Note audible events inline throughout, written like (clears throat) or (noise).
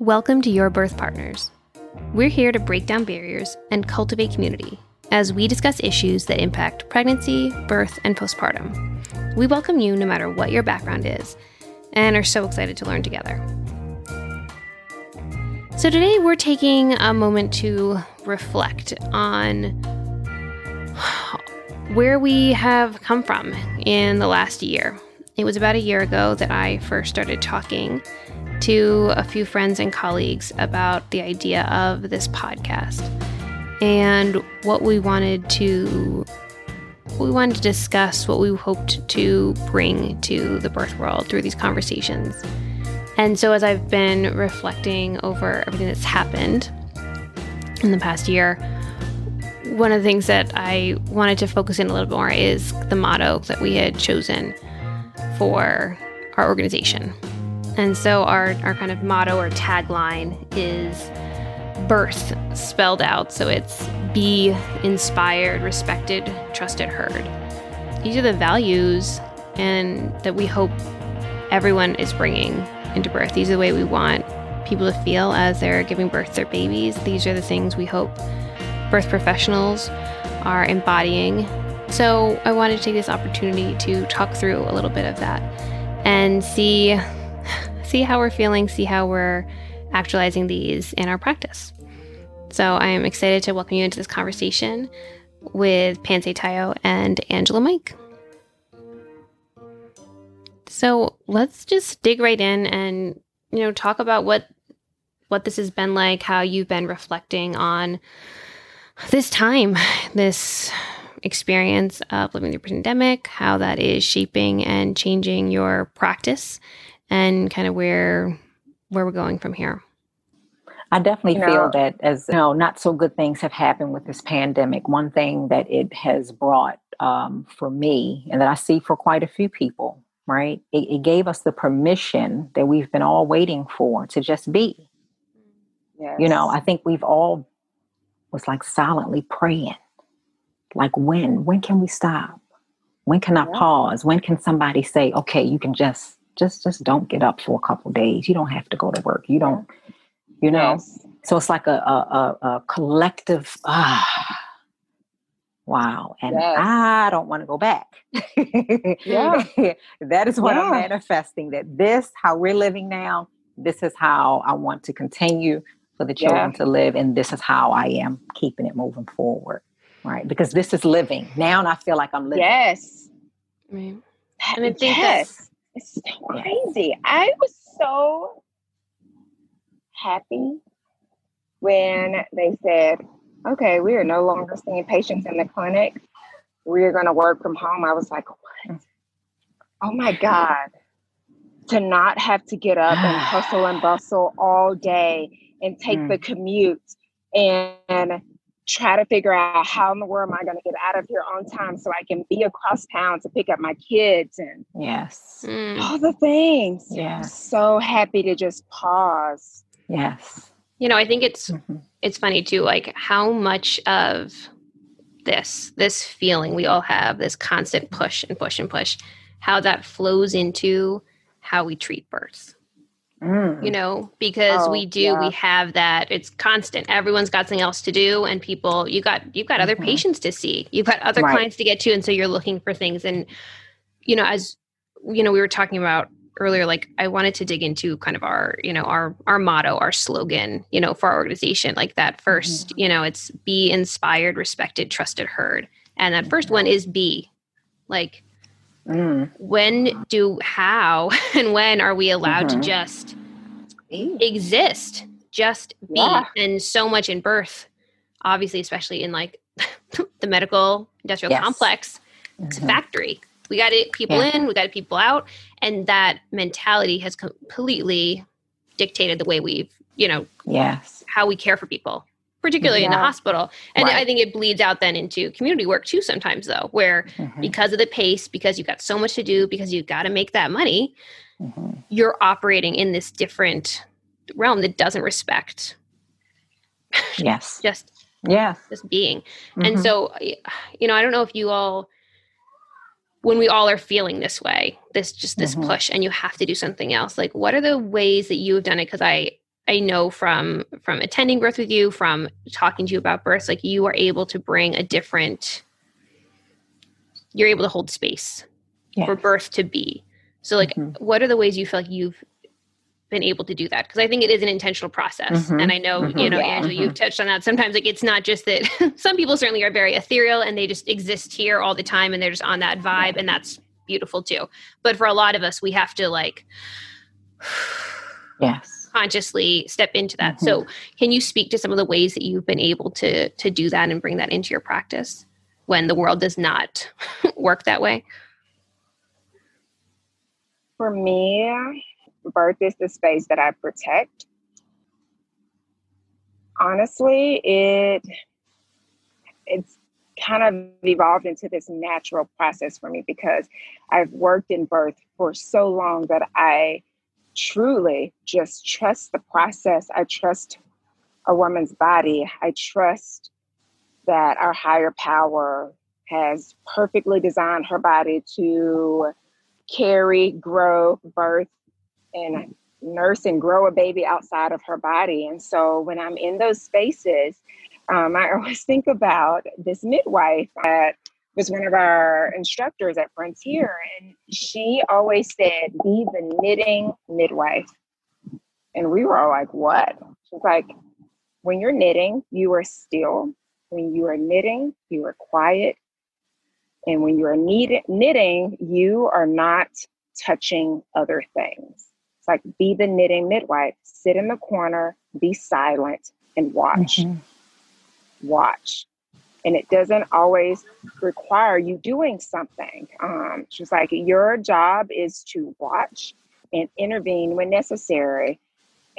Welcome to Your Birth Partners. We're here to break down barriers and cultivate community as we discuss issues that impact pregnancy, birth, and postpartum. We welcome you no matter what your background is and are so excited to learn together. So, today we're taking a moment to reflect on where we have come from in the last year. It was about a year ago that I first started talking to a few friends and colleagues about the idea of this podcast and what we wanted to we wanted to discuss what we hoped to bring to the birth world through these conversations. And so as I've been reflecting over everything that's happened in the past year, one of the things that I wanted to focus in a little more is the motto that we had chosen for our organization. And so our, our kind of motto or tagline is birth spelled out. So it's be inspired, respected, trusted, heard. These are the values and that we hope everyone is bringing into birth. These are the way we want people to feel as they're giving birth to their babies. These are the things we hope birth professionals are embodying. So I wanted to take this opportunity to talk through a little bit of that and see see how we're feeling, see how we're actualizing these in our practice. So I am excited to welcome you into this conversation with Pansy Tayo and Angela Mike. So let's just dig right in and you know talk about what what this has been like, how you've been reflecting on this time, this experience of living through pandemic, how that is shaping and changing your practice and kind of where where we're going from here. I definitely you feel know, that as you know, not so good things have happened with this pandemic. One thing that it has brought um, for me, and that I see for quite a few people, right? It, it, gave us the permission that we've been all waiting for to just be. Yes. You know, I think we've all was like silently praying, like when, when can we stop? When can I yeah. pause? When can somebody say, okay, you can just just just don't get up for a couple days. You don't have to go to work. You don't, you know. Yes. So it's like a a, a, a collective ah wow and yes. i don't want to go back yeah (laughs) that is what yeah. i'm manifesting that this how we're living now this is how i want to continue for the children yeah. to live and this is how i am keeping it moving forward right because this is living now and i feel like i'm living yes and i think yes. It's so crazy. I was so happy when they said, okay, we are no longer seeing patients in the clinic. We're going to work from home. I was like, what? Oh my God. To not have to get up and (sighs) hustle and bustle all day and take mm. the commute and try to figure out how in the world am I going to get out of here on time so I can be across town to pick up my kids and yes, mm. all the things. Yes, so happy to just pause. Yes, you know, I think it's mm-hmm. it's funny too, like how much of this this feeling we all have, this constant push and push and push, how that flows into how we treat births. Mm. You know, because oh, we do, yeah. we have that. It's constant. Everyone's got something else to do, and people, you got, you've got other mm-hmm. patients to see. You've got other right. clients to get to, and so you're looking for things. And you know, as you know, we were talking about earlier, like I wanted to dig into kind of our, you know, our our motto, our slogan, you know, for our organization. Like that 1st mm-hmm. you know, it's be inspired, respected, trusted, heard, and that first one is be, like Mm. When do, how, (laughs) and when are we allowed mm-hmm. to just exist, just be? Yeah. And so much in birth, obviously, especially in like (laughs) the medical industrial yes. complex, it's mm-hmm. a factory. We got it people yeah. in, we got people out, and that mentality has completely dictated the way we've, you know, yes, how we care for people particularly yeah. in the hospital. And right. I think it bleeds out then into community work too sometimes though, where mm-hmm. because of the pace, because you've got so much to do, because you've got to make that money, mm-hmm. you're operating in this different realm that doesn't respect (laughs) yes just yeah just being mm-hmm. and so you know i don't know if you all when we all are feeling this way this just this mm-hmm. push and you have to do something else like what are the ways that you have done it because i I know from from attending birth with you, from talking to you about births, like you are able to bring a different. You're able to hold space yes. for birth to be. So, like, mm-hmm. what are the ways you feel like you've been able to do that because I think it is an intentional process. Mm-hmm. And I know, mm-hmm. you know, yeah. Angela, you've mm-hmm. touched on that. Sometimes like it's not just that (laughs) some people certainly are very ethereal and they just exist here all the time and they're just on that vibe and that's beautiful too. But for a lot of us, we have to like (sighs) yes consciously step into that. Mm-hmm. So can you speak to some of the ways that you've been able to to do that and bring that into your practice when the world does not (laughs) work that way? For me, birth is the space that I protect. Honestly, it it's kind of evolved into this natural process for me because I've worked in birth for so long that I truly just trust the process. I trust a woman's body. I trust that our higher power has perfectly designed her body to carry, grow, birth, and nurse and grow a baby outside of her body. And so when I'm in those spaces, um, I (laughs) always think about this midwife that was one of our instructors at Frontier, and she always said, "Be the knitting midwife." And we were all like, "What?" She's like, "When you're knitting, you are still. When you are knitting, you are quiet. And when you are knitting, you are not touching other things." It's like, be the knitting midwife. Sit in the corner, be silent, and watch. Mm-hmm watch. And it doesn't always require you doing something. Um, she's like, your job is to watch and intervene when necessary.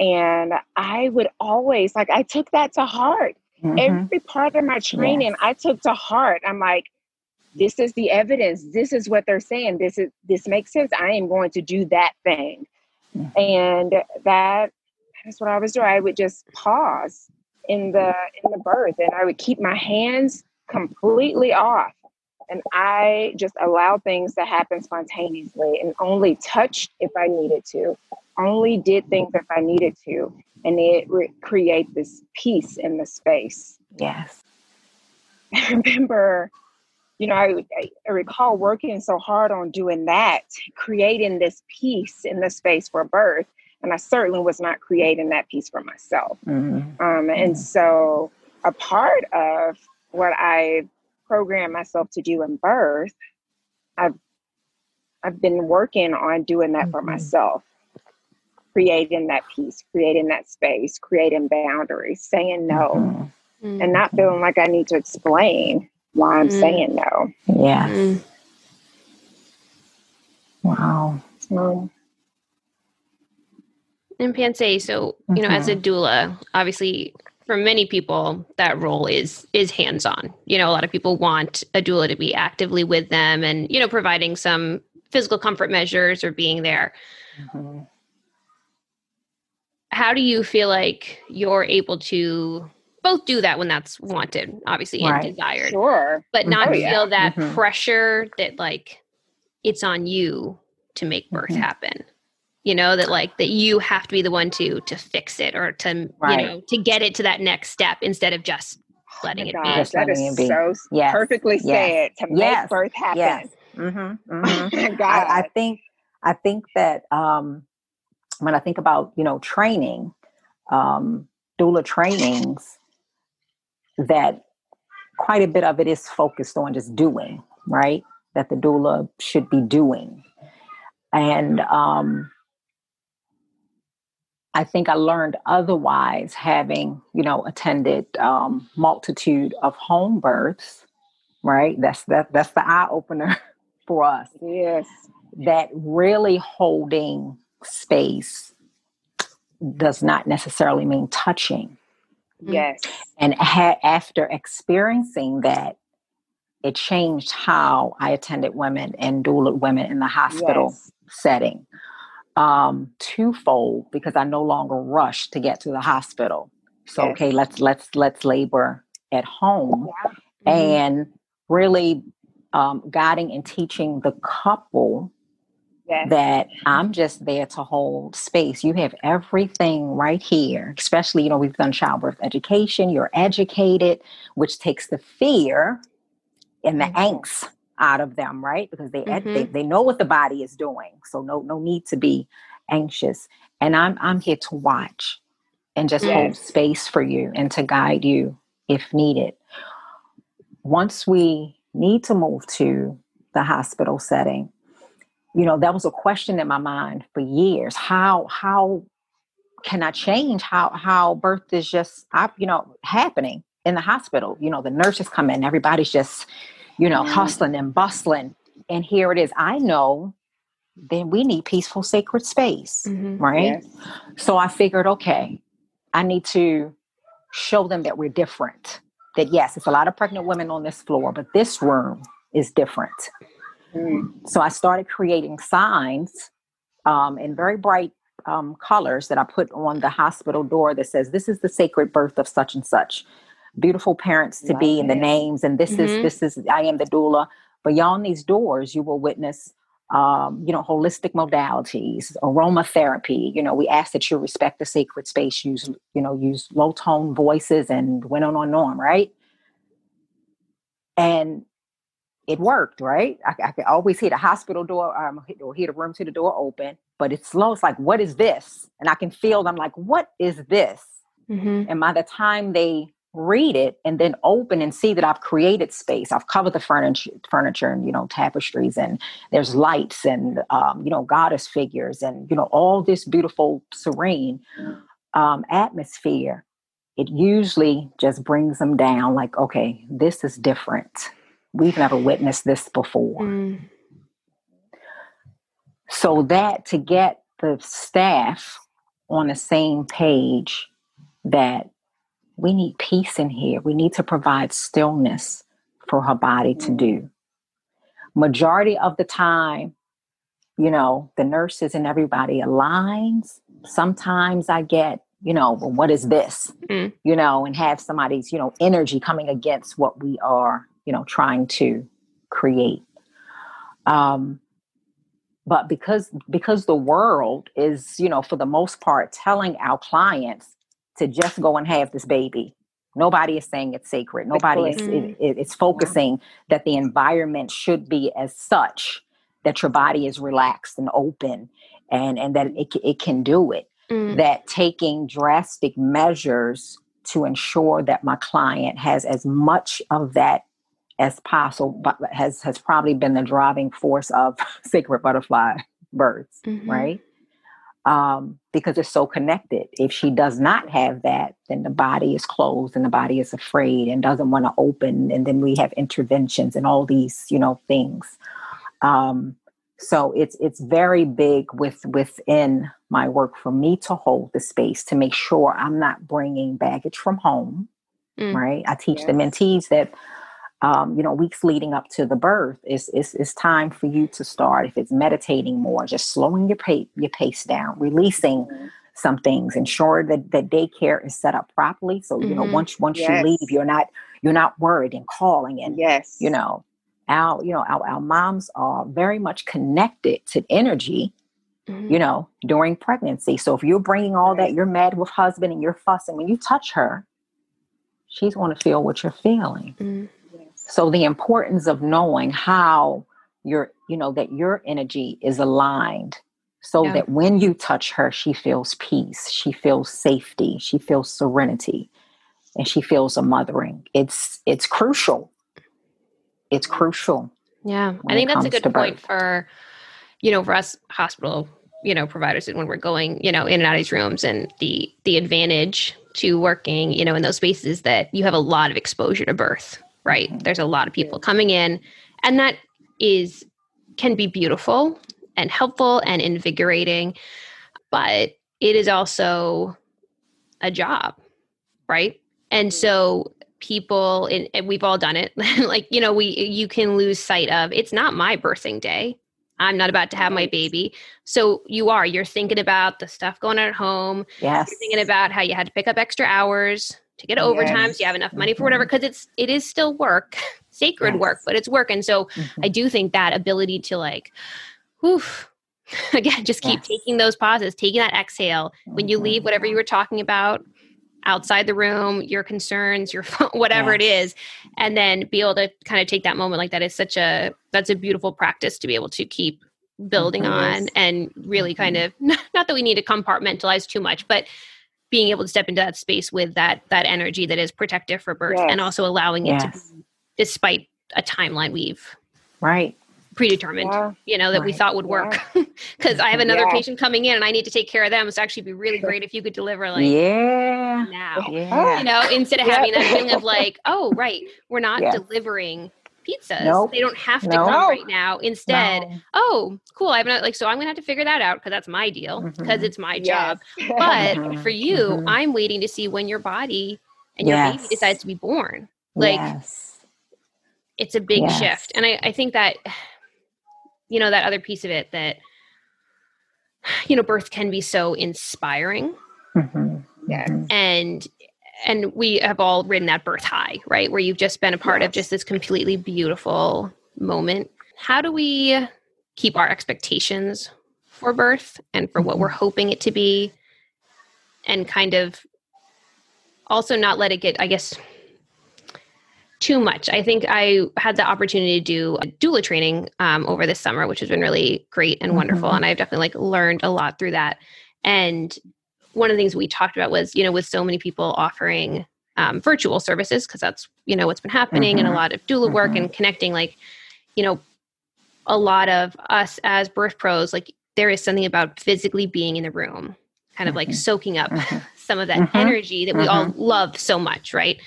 And I would always, like, I took that to heart. Mm-hmm. Every part of my training, yes. I took to heart. I'm like, this is the evidence. This is what they're saying. This is this makes sense. I am going to do that thing. Mm-hmm. And that that's what I was doing. I would just pause in the in the birth and I would keep my hands completely off and I just allowed things to happen spontaneously and only touched if I needed to, only did things if I needed to, and it re- create this peace in the space. Yes. (laughs) I remember, you know, I, I recall working so hard on doing that, creating this peace in the space for birth and I certainly was not creating that peace for myself. Mm-hmm. Um, and mm-hmm. so, a part of what I programmed myself to do in birth, I've I've been working on doing that mm-hmm. for myself, creating that peace, creating that space, creating boundaries, saying no, mm-hmm. and not mm-hmm. feeling like I need to explain why I'm mm-hmm. saying no. Yes. Wow. So, and Pansay, so you know, as a mm-hmm. doula, obviously for many people that role is is hands-on. You know, a lot of people want a doula to be actively with them and, you know, providing some physical comfort measures or being there. Mm-hmm. How do you feel like you're able to both do that when that's wanted, obviously, right. and desired. Sure. But not oh, feel yeah. that mm-hmm. pressure that like it's on you to make birth mm-hmm. happen you know that like that you have to be the one to to fix it or to right. you know to get it to that next step instead of just letting oh it gosh, be. That is so yes. perfectly yes. said to yes. make birth happen. Yes. Mm-hmm. Mm-hmm. (laughs) I, I, think I think that um, when I think about you know training, um, doula trainings, that quite a bit of it is focused on just doing right. That the doula should be doing, and um, I think I learned otherwise having, you know, attended um, multitude of home births, right? That's that that's the eye opener (laughs) for us. Yes. That really holding space does not necessarily mean touching. Yes. And ha- after experiencing that, it changed how I attended women and doula women in the hospital yes. setting um, twofold because I no longer rush to get to the hospital. So yes. okay, let's let's let's labor at home, yeah. mm-hmm. and really um, guiding and teaching the couple yes. that I'm just there to hold space. You have everything right here, especially, you know, we've done childbirth education, you're educated, which takes the fear and the mm-hmm. angst out of them, right? Because they, mm-hmm. they they know what the body is doing. So no no need to be anxious. And I'm I'm here to watch and just yes. hold space for you and to guide you if needed. Once we need to move to the hospital setting, you know, that was a question in my mind for years. How how can I change how how birth is just you know happening in the hospital? You know, the nurses come in, everybody's just, you know, mm-hmm. hustling and bustling. And here it is. I know then we need peaceful sacred space, mm-hmm. right? Yes. So I figured, okay, I need to show them that we're different. That yes, it's a lot of pregnant women on this floor, but this room is different. Mm. So I started creating signs um, in very bright um, colors that I put on the hospital door that says, "This is the sacred birth of such and such." Beautiful parents to Love be, and the names, and this mm-hmm. is this is I am the doula. Beyond these doors, you will witness um, you know, holistic modalities, aromatherapy. You know, we ask that you respect the sacred space, use, you know, use low tone voices and went on and on, right? And it worked, right? I, I could always hear the hospital door um, or hear the room to the door open, but it's slow. It's like, what is this? And I can feel, I'm like, what is this? Mm-hmm. And by the time they read it and then open and see that I've created space. I've covered the furniture, furniture and you know tapestries, and there's lights and um, you know goddess figures and you know all this beautiful, serene um, atmosphere. It usually just brings them down. Like, okay, this is different. We've never witnessed this before. Mm. So that to get the staff on the same page that we need peace in here. We need to provide stillness for her body to do. Majority of the time, you know, the nurses and everybody aligns. Sometimes I get, you know, well, what is this? Mm. You know, and have somebody's, you know, energy coming against what we are, you know, trying to create. Um, but because because the world is, you know, for the most part, telling our clients to just go and have this baby. Nobody is saying it's sacred. Nobody is it, it, it's focusing that the environment should be as such that your body is relaxed and open and and that it, it can do it. Mm. That taking drastic measures to ensure that my client has as much of that as possible but has has probably been the driving force of (laughs) sacred butterfly births, mm-hmm. right? Um, because it's so connected. If she does not have that, then the body is closed and the body is afraid and doesn't want to open. And then we have interventions and all these, you know, things. Um, so it's it's very big with within my work for me to hold the space to make sure I'm not bringing baggage from home. Mm. Right. I teach yes. the mentees that um, you know, weeks leading up to the birth, it's, it's, it's time for you to start. If it's meditating more, just slowing your pace, your pace down, releasing mm-hmm. some things, ensure that the daycare is set up properly. So, mm-hmm. you know, mm-hmm. once, once yes. you leave, you're not, you're not worried and calling and, yes, you know, our, you know, our, our moms are very much connected to energy, mm-hmm. you know, during pregnancy. So if you're bringing all that, you're mad with husband and you're fussing, when you touch her, she's going to feel what you're feeling. So the importance of knowing how your, you know, that your energy is aligned so yeah. that when you touch her, she feels peace, she feels safety, she feels serenity, and she feels a mothering. It's it's crucial. It's mm-hmm. crucial. Yeah. I think that's a good point birth. for, you know, for us hospital, you know, providers when we're going, you know, in and out of these rooms and the the advantage to working, you know, in those spaces that you have a lot of exposure to birth right? Mm-hmm. There's a lot of people coming in, and that is can be beautiful and helpful and invigorating, but it is also a job, right? And so people and we've all done it (laughs) like you know we you can lose sight of it's not my birthing day. I'm not about to have my baby. So you are you're thinking about the stuff going on at home. Yes. you're thinking about how you had to pick up extra hours to get overtime yes. so you have enough money for whatever because mm-hmm. it's it is still work (laughs) sacred yes. work but it's work and so mm-hmm. i do think that ability to like whew, (laughs) again, just keep yes. taking those pauses, taking that exhale. When you leave, whatever you were talking about outside the room, your concerns, your (laughs) whatever yes. it is, and then be able to kind of take that moment like that is such a that's a beautiful practice to be able to keep building on and really kind mm-hmm. of not that we need to compartmentalize too much, but being able to step into that space with that that energy that is protective for birth yes. and also allowing it to be despite a timeline we've right predetermined yeah. you know that right. we thought would work because yeah. (laughs) i have (laughs) another yeah. patient coming in and i need to take care of them it's actually be really great if you could deliver like yeah now you know instead of having that feeling of (laughs) like oh right we're not delivering pizzas nope. they don't have to nope. come right now instead no. oh cool i'm not like so i'm gonna have to figure that out because that's my deal because mm-hmm. it's my yes. job (laughs) but mm-hmm. for you mm-hmm. i'm waiting to see when your body and your yes. baby decides to be born like yes. it's a big shift and I, I think that you know that other piece of it that you know birth can be so inspiring mm-hmm. yeah mm-hmm. and and we have all ridden that birth high right where you've just been a part yes. of just this completely beautiful moment how do we keep our expectations for birth and for what we're mm-hmm. hoping it to be and kind of also not let it get i guess too much. I think I had the opportunity to do a doula training um, over this summer, which has been really great and wonderful. Mm-hmm. And I've definitely like learned a lot through that. And one of the things we talked about was, you know, with so many people offering um, virtual services, because that's, you know, what's been happening mm-hmm. and a lot of doula work mm-hmm. and connecting, like, you know, a lot of us as birth pros, like there is something about physically being in the room, kind of like mm-hmm. soaking up mm-hmm. (laughs) some of that mm-hmm. energy that we all love so much, right?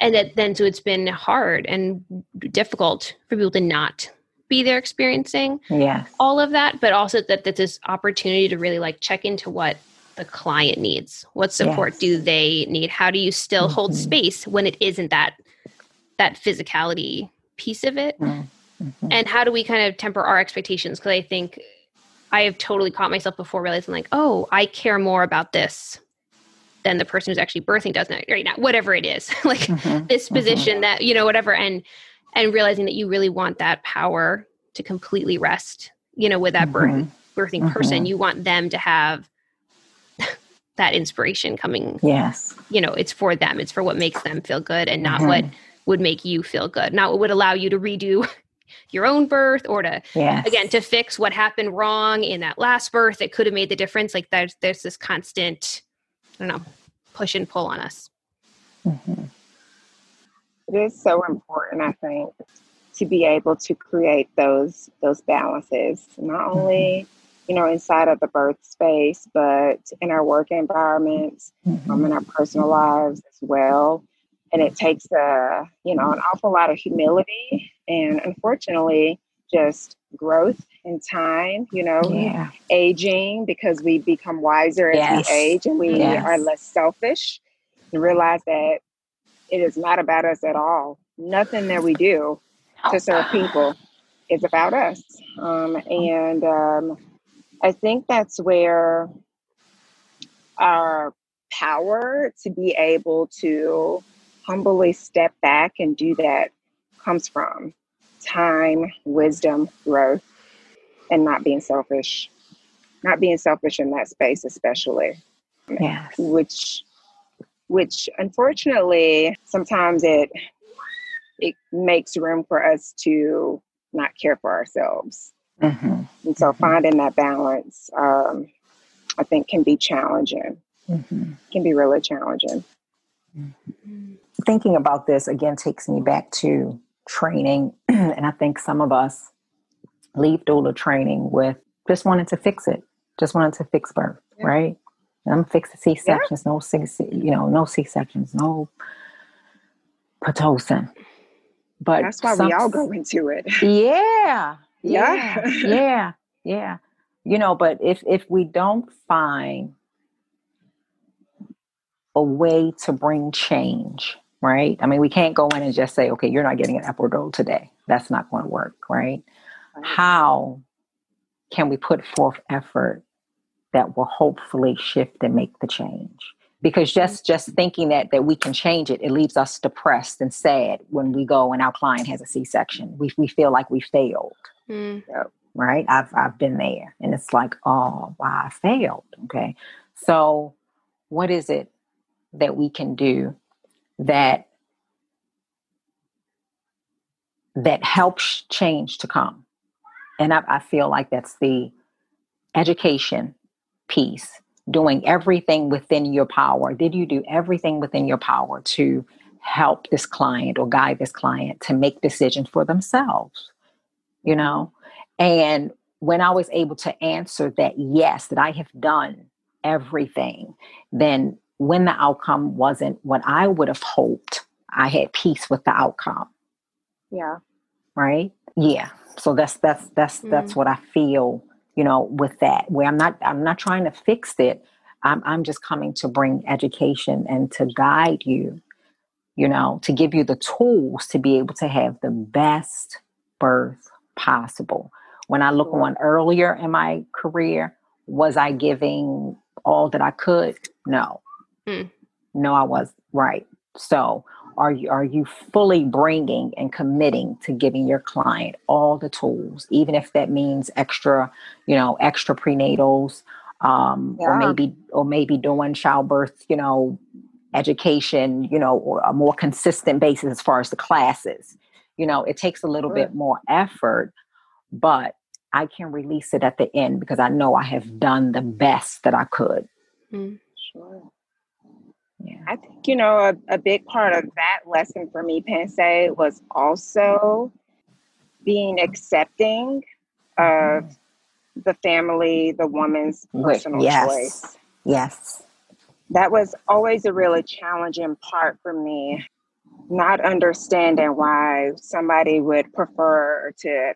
and that then so it's been hard and difficult for people to not be there experiencing yeah all of that but also that that this opportunity to really like check into what the client needs what support yes. do they need how do you still mm-hmm. hold space when it isn't that that physicality piece of it mm-hmm. and how do we kind of temper our expectations because i think i have totally caught myself before realizing like oh i care more about this than the person who's actually birthing does not right now whatever it is (laughs) like mm-hmm, this mm-hmm. position that you know whatever and and realizing that you really want that power to completely rest you know with that mm-hmm. birth, birthing person mm-hmm. you want them to have (laughs) that inspiration coming yes you know it's for them it's for what makes them feel good and not what mm-hmm. would make you feel good not what would allow you to redo (laughs) your own birth or to yes. again to fix what happened wrong in that last birth that could have made the difference like there's there's this constant I don't know, push and pull on us. Mm-hmm. It is so important, I think, to be able to create those those balances, not mm-hmm. only you know inside of the birth space, but in our work environments, mm-hmm. um, in our personal lives as well. And it takes a you know an awful lot of humility, and unfortunately, just growth in time, you know, yeah. aging because we become wiser as yes. we age and we yes. are less selfish and realize that it is not about us at all. Nothing that we do to serve people is about us. Um, and um, I think that's where our power to be able to humbly step back and do that comes from time, wisdom, growth, and not being selfish. Not being selfish in that space, especially. Yes. Which which unfortunately sometimes it it makes room for us to not care for ourselves. Mm-hmm. And so mm-hmm. finding that balance, um, I think, can be challenging. Mm-hmm. Can be really challenging. Mm-hmm. Thinking about this again takes me back to training, (clears throat) and I think some of us leave doula training with just wanting to fix it, just wanted to fix birth, yeah. right? I'm fix C sections, yeah. no C, you know, no C sections, no pitocin. But that's why some, we all go into it. (laughs) Yeah, yeah, (laughs) yeah, yeah. You know, but if if we don't find a way to bring change right? I mean, we can't go in and just say, okay, you're not getting an epidural today. That's not going to work, right? right? How can we put forth effort that will hopefully shift and make the change? Because just just thinking that that we can change it, it leaves us depressed and sad when we go and our client has a C-section. We we feel like we failed. Mm. right? I've I've been there, and it's like, oh, wow, I failed. Okay, so what is it that we can do that that helps change to come? And I, I feel like that's the education piece, doing everything within your power. Did you do everything within your power to help this client or guide this client to make decisions for themselves? You know, and when I was able to answer that yes, that I have done everything, then when the outcome wasn't what I would have hoped, I had peace with the outcome. Yeah. Right? Yeah. So that's that's that's mm-hmm. that's what I feel, you know, with that. Where I'm not I'm not trying to fix it. I'm I'm just coming to bring education and to guide you, you know, to give you the tools to be able to have the best birth possible. When I look on earlier in my career, was I giving all that I could? No. Mm. No, I was right. So, are you are you fully bringing and committing to giving your client all the tools, even if that means extra, you know, extra prenatals, um, yeah. or maybe or maybe doing childbirth, you know, education, you know, or a more consistent basis as far as the classes. You know, it takes a little bit more effort, but I can release it at the end because I know I have done the best that I could. Mm, sure. Yeah. I think, you know, a, a big part of that lesson for me, Pense, was also being accepting of mm-hmm. the family, the woman's personal yes. choice. Yes. That was always a really challenging part for me, not understanding why somebody would prefer to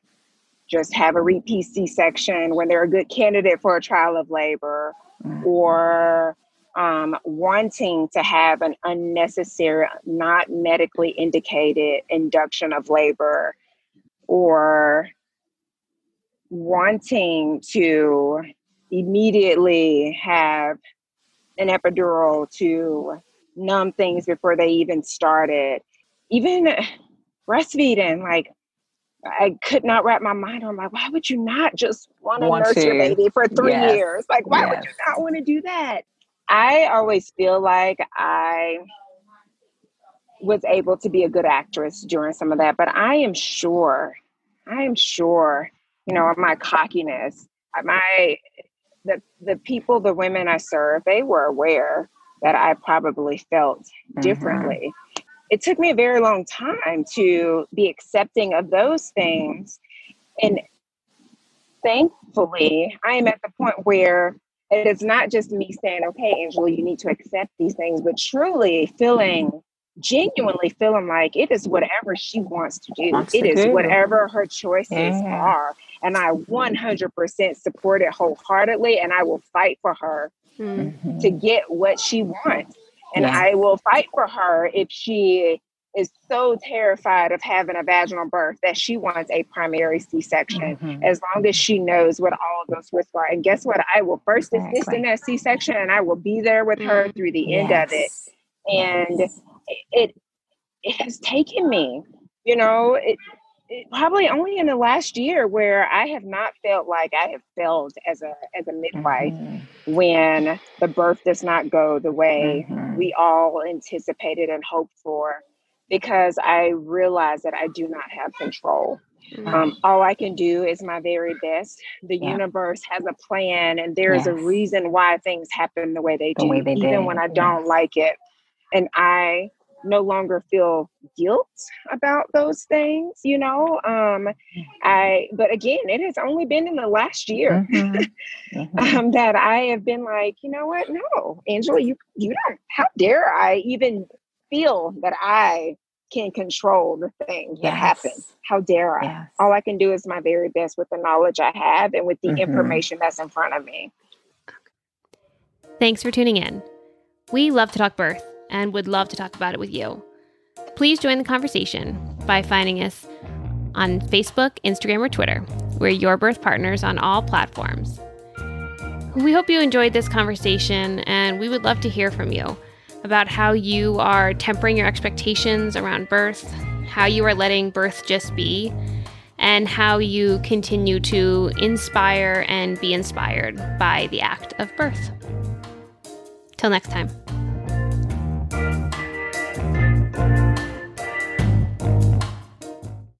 just have a repeat C section when they're a good candidate for a trial of labor mm-hmm. or um, wanting to have an unnecessary, not medically indicated induction of labor or wanting to immediately have an epidural to numb things before they even started. Even breastfeeding, like I could not wrap my mind around like, why would you not just want to nurse your baby for three yes. years? Like, why yes. would you not want to do that? I always feel like I was able to be a good actress during some of that, but I am sure, I am sure, you know, my cockiness, my the the people, the women I serve, they were aware that I probably felt mm-hmm. differently it took me a very long time to be accepting of those things. And thankfully, I am at the point where it is not just me saying, okay, Angela, you need to accept these things, but truly feeling, genuinely feeling like it is whatever she wants to do. Wants it to is do. whatever her choices yeah. are. And I 100% support it wholeheartedly, and I will fight for her mm-hmm. to get what she wants. And yeah. I will fight for her if she is so terrified of having a vaginal birth that she wants a primary C-section mm-hmm. as long as she knows what all of those risks are. And guess what? I will first assist in that C-section and I will be there with her mm-hmm. through the yes. end of it. And yes. it it has taken me, you know, it, it, probably only in the last year where I have not felt like I have failed as a as a midwife mm-hmm. when the birth does not go the way mm-hmm. we all anticipated and hoped for because I realize that I do not have control. Mm-hmm. Um, all I can do is my very best. The yeah. universe has a plan, and there is yes. a reason why things happen the way they do, way they even did. when I don't yes. like it. And I no longer feel guilt about those things you know um i but again it has only been in the last year mm-hmm. (laughs) Mm-hmm. um, that i have been like you know what no angela you you don't how dare i even feel that i can control the things yes. that happen how dare i yes. all i can do is my very best with the knowledge i have and with the mm-hmm. information that's in front of me thanks for tuning in we love to talk birth and would love to talk about it with you. Please join the conversation by finding us on Facebook, Instagram, or Twitter. We're your birth partners on all platforms. We hope you enjoyed this conversation, and we would love to hear from you about how you are tempering your expectations around birth, how you are letting birth just be, and how you continue to inspire and be inspired by the act of birth. Till next time.